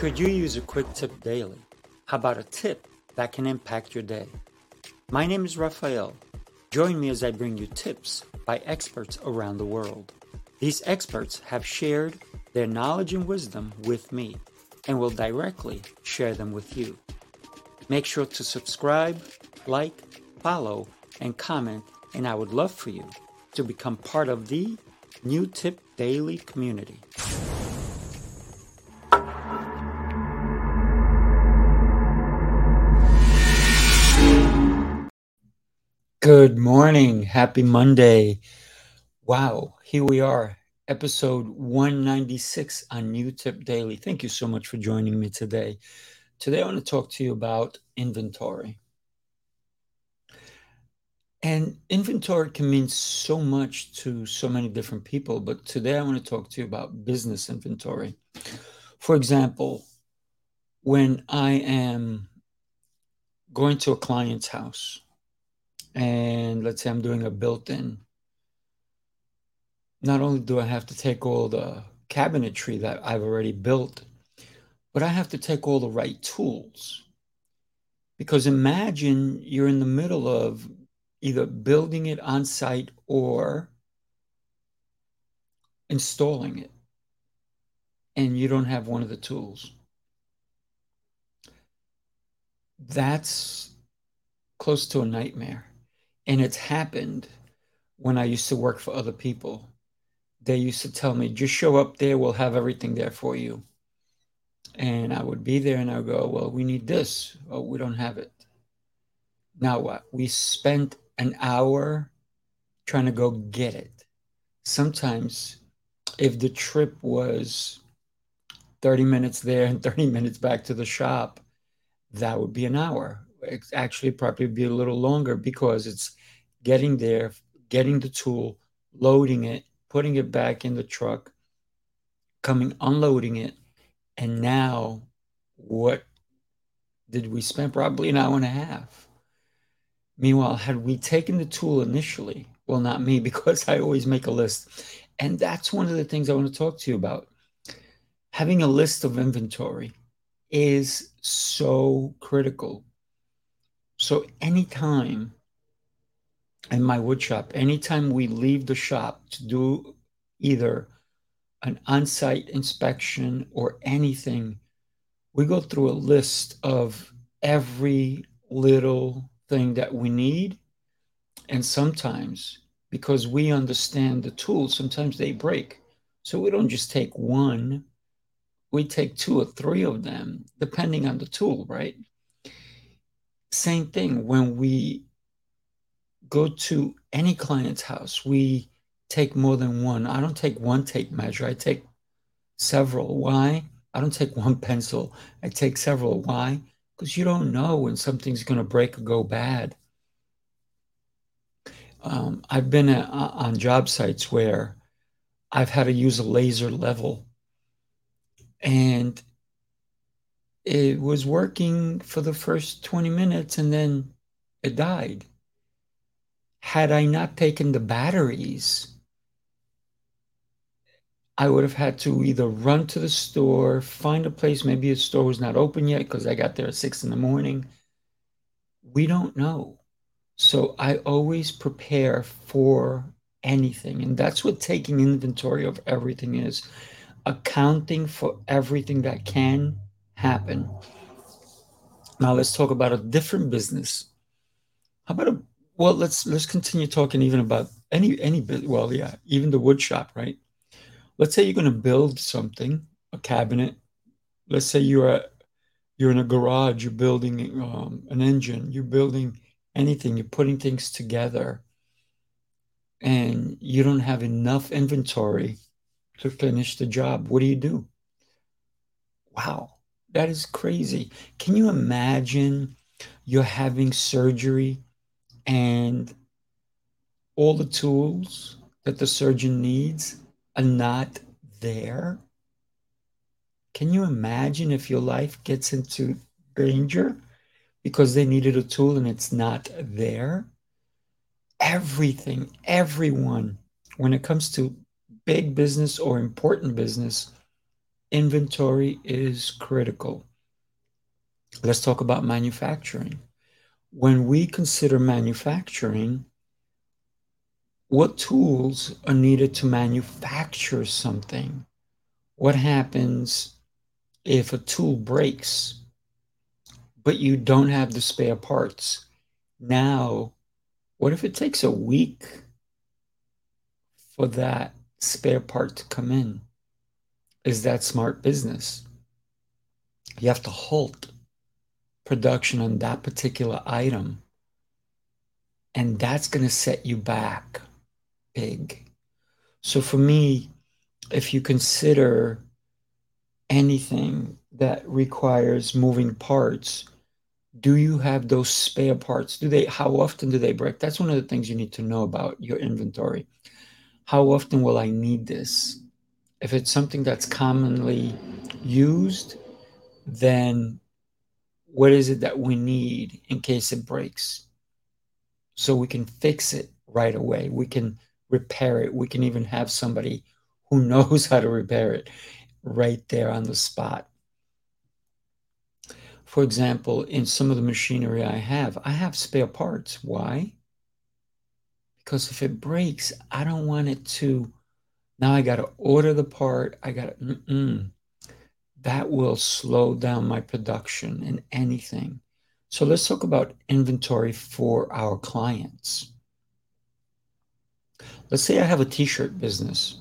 Could you use a quick tip daily? How about a tip that can impact your day? My name is Rafael. Join me as I bring you tips by experts around the world. These experts have shared their knowledge and wisdom with me and will directly share them with you. Make sure to subscribe, like, follow, and comment, and I would love for you to become part of the New Tip Daily community. Good morning. Happy Monday. Wow, here we are, episode 196 on New Tip Daily. Thank you so much for joining me today. Today, I want to talk to you about inventory. And inventory can mean so much to so many different people, but today I want to talk to you about business inventory. For example, when I am going to a client's house, and let's say I'm doing a built in, not only do I have to take all the cabinetry that I've already built, but I have to take all the right tools. Because imagine you're in the middle of either building it on site or installing it, and you don't have one of the tools. That's close to a nightmare. And it's happened when I used to work for other people. They used to tell me, just show up there, we'll have everything there for you. And I would be there and I would go, well, we need this. Oh, we don't have it. Now what? We spent an hour trying to go get it. Sometimes, if the trip was 30 minutes there and 30 minutes back to the shop, that would be an hour. It's actually probably be a little longer because it's getting there, getting the tool, loading it, putting it back in the truck, coming, unloading it. And now, what did we spend? Probably an hour and a half. Meanwhile, had we taken the tool initially, well, not me, because I always make a list. And that's one of the things I want to talk to you about. Having a list of inventory is so critical. So, anytime in my wood shop, anytime we leave the shop to do either an on site inspection or anything, we go through a list of every little thing that we need. And sometimes, because we understand the tools, sometimes they break. So we don't just take one, we take two or three of them, depending on the tool, right? Same thing when we go to any client's house, we take more than one. I don't take one tape measure, I take several. Why? I don't take one pencil, I take several. Why? Because you don't know when something's going to break or go bad. Um, I've been on job sites where I've had to use a laser level and it was working for the first 20 minutes and then it died had I not taken the batteries, I would have had to either run to the store, find a place. Maybe the store was not open yet because I got there at six in the morning. We don't know. So I always prepare for anything. And that's what taking inventory of everything is accounting for everything that can happen. Now let's talk about a different business. How about a well, let's let's continue talking even about any any well, yeah, even the wood shop, right? Let's say you're going to build something, a cabinet. Let's say you're you're in a garage, you're building um, an engine, you're building anything, you're putting things together, and you don't have enough inventory to finish the job. What do you do? Wow, that is crazy. Can you imagine you're having surgery? And all the tools that the surgeon needs are not there. Can you imagine if your life gets into danger because they needed a tool and it's not there? Everything, everyone, when it comes to big business or important business, inventory is critical. Let's talk about manufacturing. When we consider manufacturing, what tools are needed to manufacture something? What happens if a tool breaks, but you don't have the spare parts? Now, what if it takes a week for that spare part to come in? Is that smart business? You have to halt production on that particular item, and that's going to set you back big. So, for me, if you consider anything that requires moving parts, do you have those spare parts? Do they how often do they break? That's one of the things you need to know about your inventory. How often will I need this? If it's something that's commonly used, then what is it that we need in case it breaks? So we can fix it right away. We can repair it. We can even have somebody who knows how to repair it right there on the spot. For example, in some of the machinery I have, I have spare parts. Why? Because if it breaks, I don't want it to. Now I got to order the part. I got to. That will slow down my production in anything. So let's talk about inventory for our clients. Let's say I have a t shirt business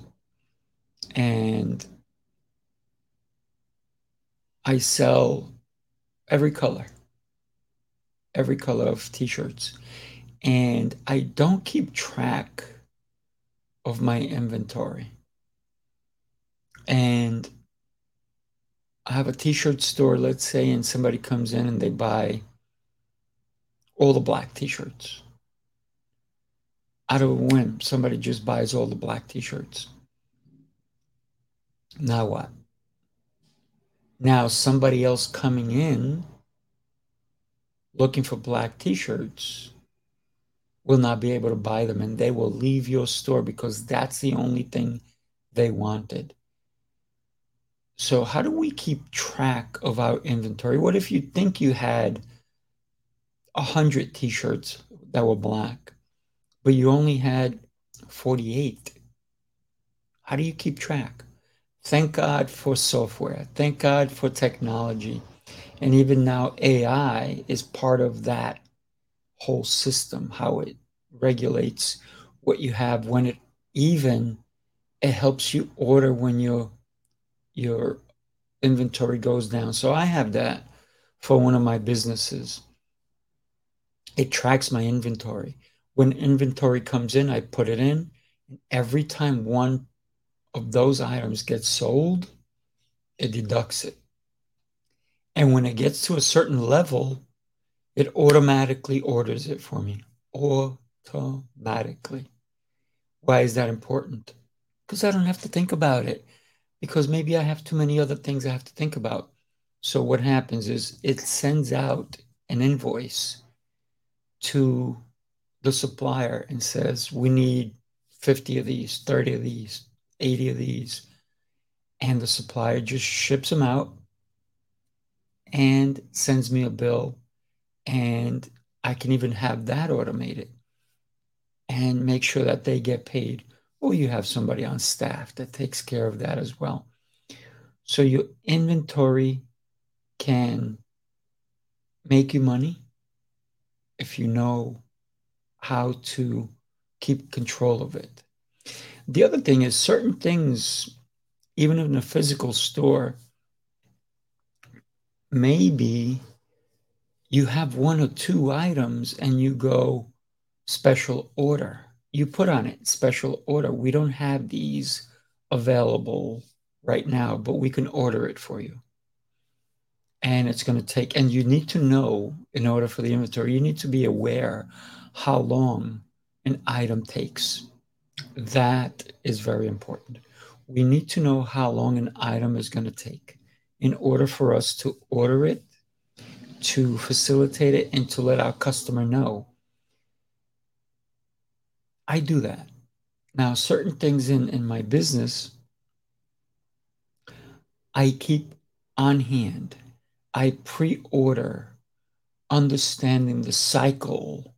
and I sell every color, every color of t shirts. And I don't keep track of my inventory. And I have a t shirt store, let's say, and somebody comes in and they buy all the black t shirts. Out of a whim, somebody just buys all the black t shirts. Now what? Now somebody else coming in looking for black t-shirts will not be able to buy them and they will leave your store because that's the only thing they wanted. So how do we keep track of our inventory? What if you think you had a hundred t-shirts that were black, but you only had 48? How do you keep track? Thank God for software. Thank God for technology. And even now, AI is part of that whole system, how it regulates what you have when it even it helps you order when your your inventory goes down. So I have that for one of my businesses. It tracks my inventory. When inventory comes in, I put it in. And every time one of those items gets sold, it deducts it. And when it gets to a certain level, it automatically orders it for me. Automatically. Why is that important? Because I don't have to think about it. Because maybe I have too many other things I have to think about. So what happens is it sends out an invoice to the supplier and says, we need 50 of these, 30 of these, 80 of these. And the supplier just ships them out and sends me a bill. And I can even have that automated and make sure that they get paid. Or you have somebody on staff that takes care of that as well. So your inventory can make you money if you know how to keep control of it. The other thing is certain things, even in a physical store, maybe you have one or two items and you go special order. You put on it special order. We don't have these available right now, but we can order it for you. And it's going to take, and you need to know in order for the inventory, you need to be aware how long an item takes. That is very important. We need to know how long an item is going to take in order for us to order it, to facilitate it, and to let our customer know. I do that. Now, certain things in, in my business, I keep on hand. I pre order, understanding the cycle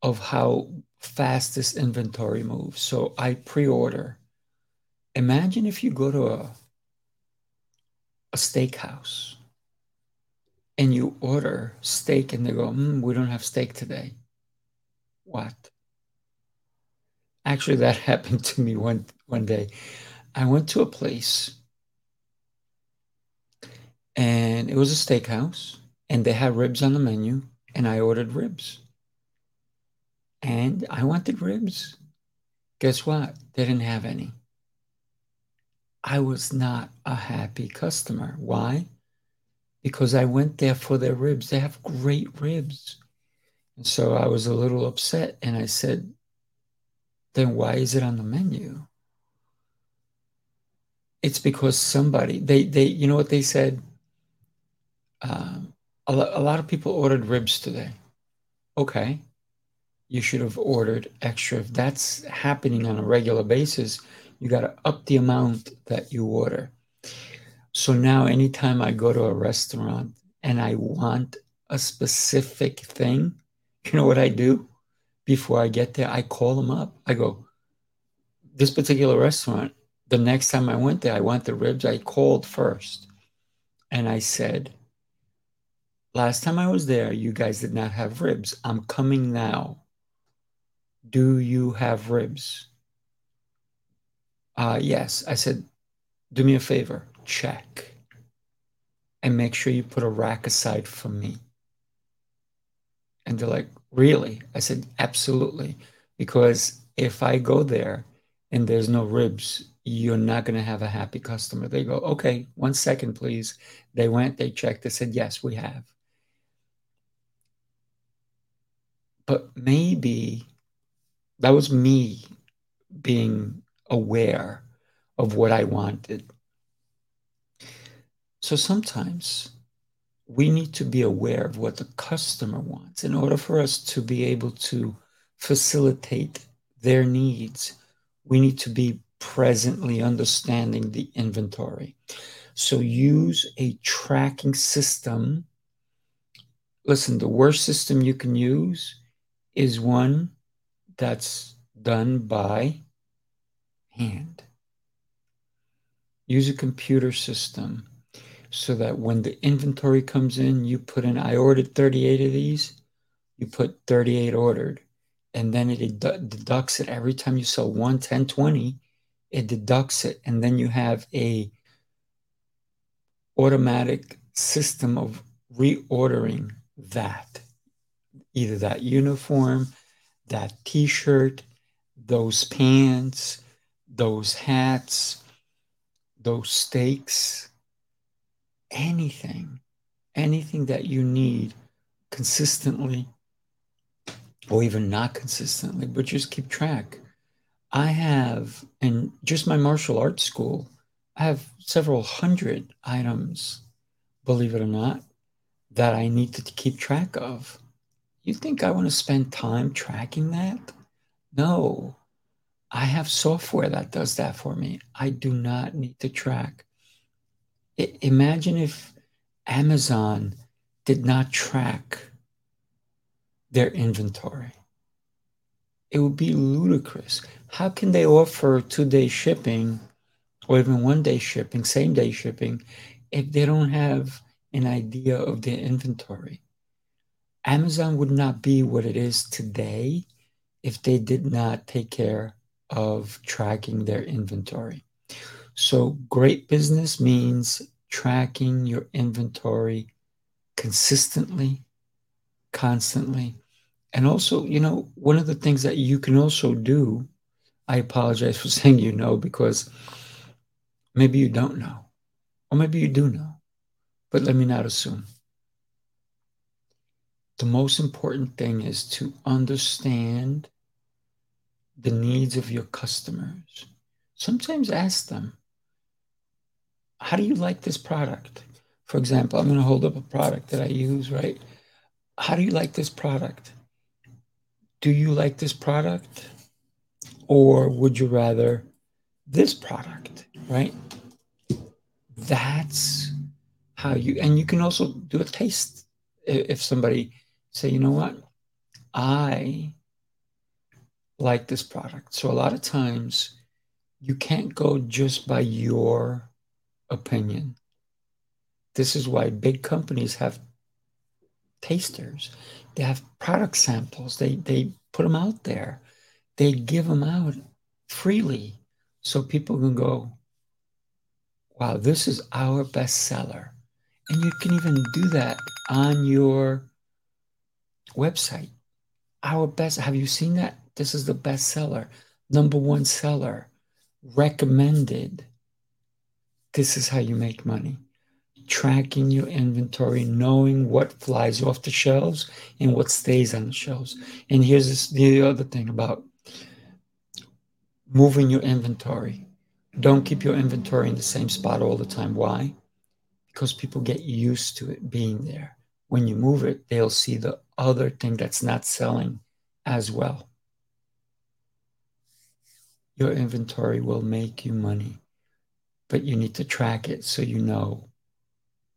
of how fast this inventory moves. So I pre order. Imagine if you go to a, a steakhouse and you order steak and they go, mm, we don't have steak today. What? Actually, that happened to me one, one day. I went to a place and it was a steakhouse and they had ribs on the menu and I ordered ribs. And I wanted ribs. Guess what? They didn't have any. I was not a happy customer. Why? Because I went there for their ribs. They have great ribs. And so I was a little upset and I said, then why is it on the menu? It's because somebody, they, they, you know what they said? Um, a, a lot of people ordered ribs today. Okay. You should have ordered extra. If that's happening on a regular basis, you got to up the amount that you order. So now, anytime I go to a restaurant and I want a specific thing, you know what I do? Before I get there, I call them up. I go, this particular restaurant, the next time I went there, I want the ribs. I called first and I said, Last time I was there, you guys did not have ribs. I'm coming now. Do you have ribs? Uh, yes. I said, do me a favor, check. And make sure you put a rack aside for me. And they're like, really? I said, absolutely. Because if I go there and there's no ribs, you're not going to have a happy customer. They go, okay, one second, please. They went, they checked, they said, yes, we have. but maybe that was me being aware of what I wanted. So sometimes we need to be aware of what the customer wants in order for us to be able to facilitate their needs. We need to be presently understanding the inventory. So use a tracking system. Listen, the worst system you can use is one that's done by hand. Use a computer system so that when the inventory comes in, you put in, I ordered 38 of these, you put 38 ordered, and then it deducts it. Every time you sell 1, 10, 20, it deducts it, and then you have a automatic system of reordering that. Either that uniform, that t shirt, those pants, those hats, those steaks, anything, anything that you need consistently or even not consistently, but just keep track. I have, in just my martial arts school, I have several hundred items, believe it or not, that I need to keep track of. You think I want to spend time tracking that? No. I have software that does that for me. I do not need to track. Imagine if Amazon did not track their inventory. It would be ludicrous. How can they offer two day shipping or even one day shipping, same day shipping, if they don't have an idea of their inventory? Amazon would not be what it is today if they did not take care of tracking their inventory. So, great business means tracking your inventory consistently, constantly. And also, you know, one of the things that you can also do, I apologize for saying you know because maybe you don't know, or maybe you do know, but let me not assume the most important thing is to understand the needs of your customers. Sometimes ask them, how do you like this product? For example, I'm going to hold up a product that I use, right? How do you like this product? Do you like this product? Or would you rather this product, right? that's how you, and you can also do a taste if somebody say, you know what, I like this product. So a lot of times you can't go just by your opinion. This is why big companies have tasters. They have product samples. They they put them out there. They give them out freely so people can go, wow, this is our bestseller. And you can even do that on your website. Our best, have you seen that? This is the bestseller, number one seller, recommended. This is how you make money tracking your inventory, knowing what flies off the shelves and what stays on the shelves. And here's this, the other thing about moving your inventory. Don't keep your inventory in the same spot all the time. Why? Because people get used to it being there. When you move it, they'll see the other thing that's not selling as well. Your inventory will make you money, but you need to track it so you know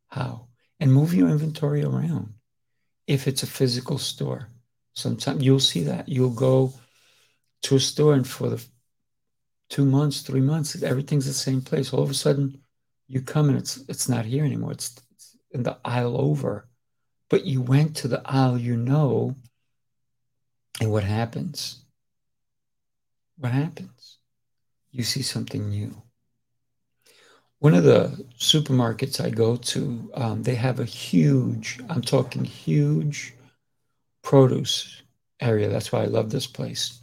how? And move your inventory around. If it's a physical store, sometimes you'll see that. You'll go to a store and for the two months, three months, everything's the same place. All of a sudden, you come and it's it's not here anymore. It's, it's in the aisle over. But you went to the aisle you know, and what happens? What happens? You see something new. One of the supermarkets I go to, um, they have a huge, I'm talking huge produce area. That's why I love this place.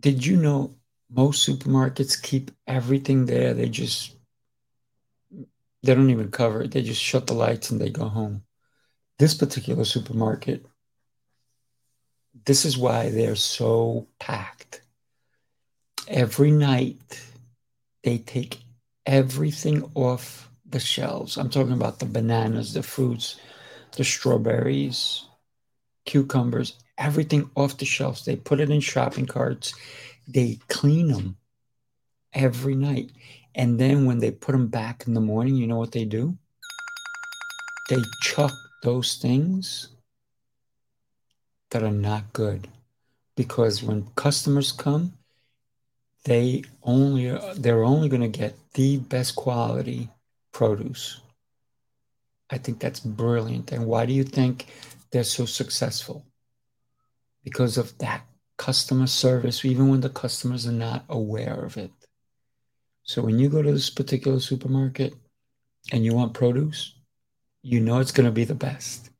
Did you know most supermarkets keep everything there? They just, they don't even cover it. They just shut the lights and they go home. This particular supermarket, this is why they're so packed. Every night, they take everything off the shelves. I'm talking about the bananas, the fruits, the strawberries, cucumbers, everything off the shelves. They put it in shopping carts. They clean them every night. And then when they put them back in the morning, you know what they do? They chuck those things that are not good. Because when customers come, they only they're only going to get the best quality produce. I think that's brilliant. And why do you think they're so successful? Because of that customer service, even when the customers are not aware of it. So when you go to this particular supermarket and you want produce, you know it's going to be the best.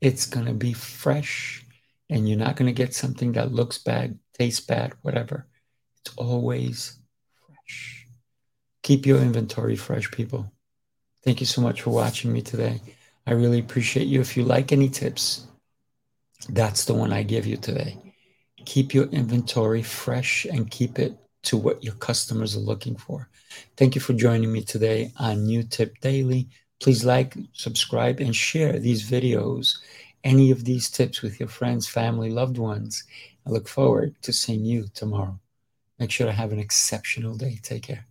It's going to be fresh, and you're not going to get something that looks bad, tastes bad, whatever. It's always fresh. Keep your inventory fresh, people. Thank you so much for watching me today. I really appreciate you. If you like any tips, that's the one I give you today. Keep your inventory fresh and keep it to what your customers are looking for. Thank you for joining me today on New Tip Daily. Please like, subscribe, and share these videos, any of these tips with your friends, family, loved ones. I look forward to seeing you tomorrow. Make sure to have an exceptional day. Take care.